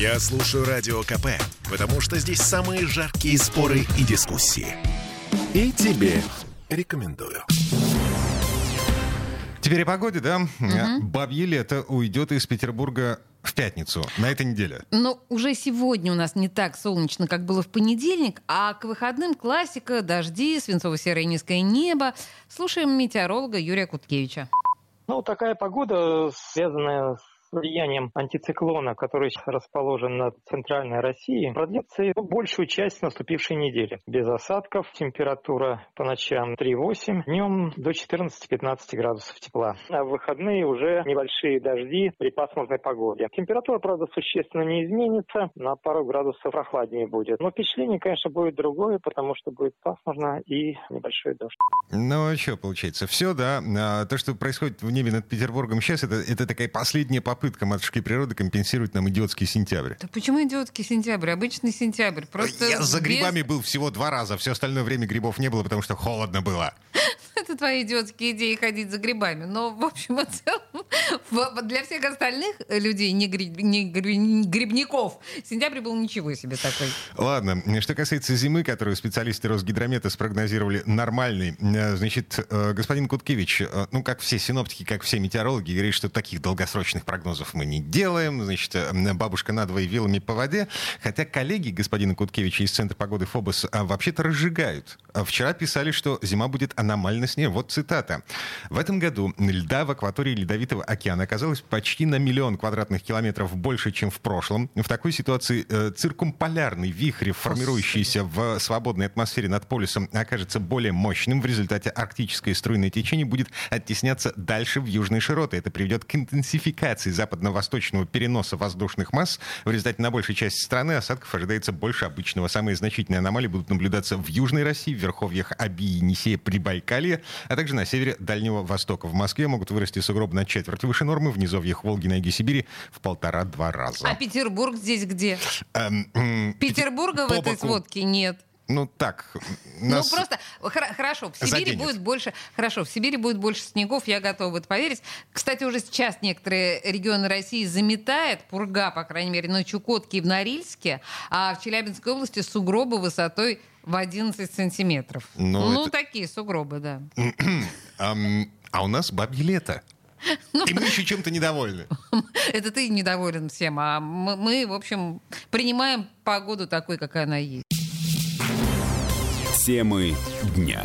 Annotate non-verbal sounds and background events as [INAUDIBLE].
Я слушаю Радио КП, потому что здесь самые жаркие споры и дискуссии. И тебе рекомендую. Теперь о погоде, да? Бабье лето уйдет из Петербурга в пятницу, на этой неделе. Но уже сегодня у нас не так солнечно, как было в понедельник, а к выходным классика, дожди, свинцово-серое низкое небо. Слушаем метеоролога Юрия Куткевича. Ну, такая погода, связанная с влиянием антициклона, который расположен над центральной Россией, продлится ну, большую часть наступившей недели. Без осадков, температура по ночам 3-8, днем до 14-15 градусов тепла. А в выходные уже небольшие дожди при пасмурной погоде. Температура, правда, существенно не изменится, на пару градусов прохладнее будет. Но впечатление, конечно, будет другое, потому что будет пасмурно и небольшой дождь. Ну, а что получается? Все, да. А то, что происходит в небе над Петербургом сейчас, это, это такая последняя попытка попытка матушки природы компенсировать нам идиотский сентябрь. Да почему идиотский сентябрь? Обычный сентябрь. Просто Я за без- грибами был всего два раза, все остальное время грибов не было, потому что холодно было. [LAUGHS] Это твои идиотские идеи ходить за грибами. Но, в общем и целом, для всех остальных людей, не, гри- не гри- не грибников, сентябрь был ничего себе такой. Ладно, что касается зимы, которую специалисты Росгидромета спрогнозировали нормальной, э, значит, э, господин Куткевич, э, ну, как все синоптики, как все метеорологи, говорит, что таких долгосрочных прогнозов мы не делаем, значит, э, бабушка надвое вилами по воде, хотя коллеги господина Куткевича из Центра погоды ФОБОС вообще-то разжигают. Вчера писали, что зима будет аномально снег. Вот цитата. В этом году льда в акватории Ледовитого океана оказалось почти на миллион квадратных километров больше, чем в прошлом. В такой ситуации э, циркумполярный вихрь, формирующийся в свободной атмосфере над полюсом, окажется более мощным. В результате арктическое струйное течение будет оттесняться дальше в южные широты. Это приведет к интенсификации западно-восточного переноса воздушных масс. В результате на большей части страны осадков ожидается больше обычного. Самые значительные аномалии будут наблюдаться в Южной России, в верховьях Аби, Енисея, Прибайкалья, а также на севере Дальнего Востока. В Москве могут вырасти сугробы на четверть выше нормы, в низовьях Волги на юге Сибири в полтора-два раза. А Петербург здесь где? Эм, Петербурга в этой сводке нет. Ну так, нас- Ну просто хор- хорошо, в Сибири заденет. будет больше, хорошо, в Сибири будет больше снегов, я готова в это поверить. Кстати, уже сейчас некоторые регионы России заметает пурга, по крайней мере, на Чукотке и в Норильске, а в Челябинской области сугробы высотой в 11 сантиметров. Ну, Ну, это- такие сугробы, да. [CLEARS THROAT] А у нас бабье лето. Ну, И мы еще чем-то недовольны. [LAUGHS] Это ты недоволен всем, а мы, мы, в общем, принимаем погоду такой, какая она есть. Темы дня.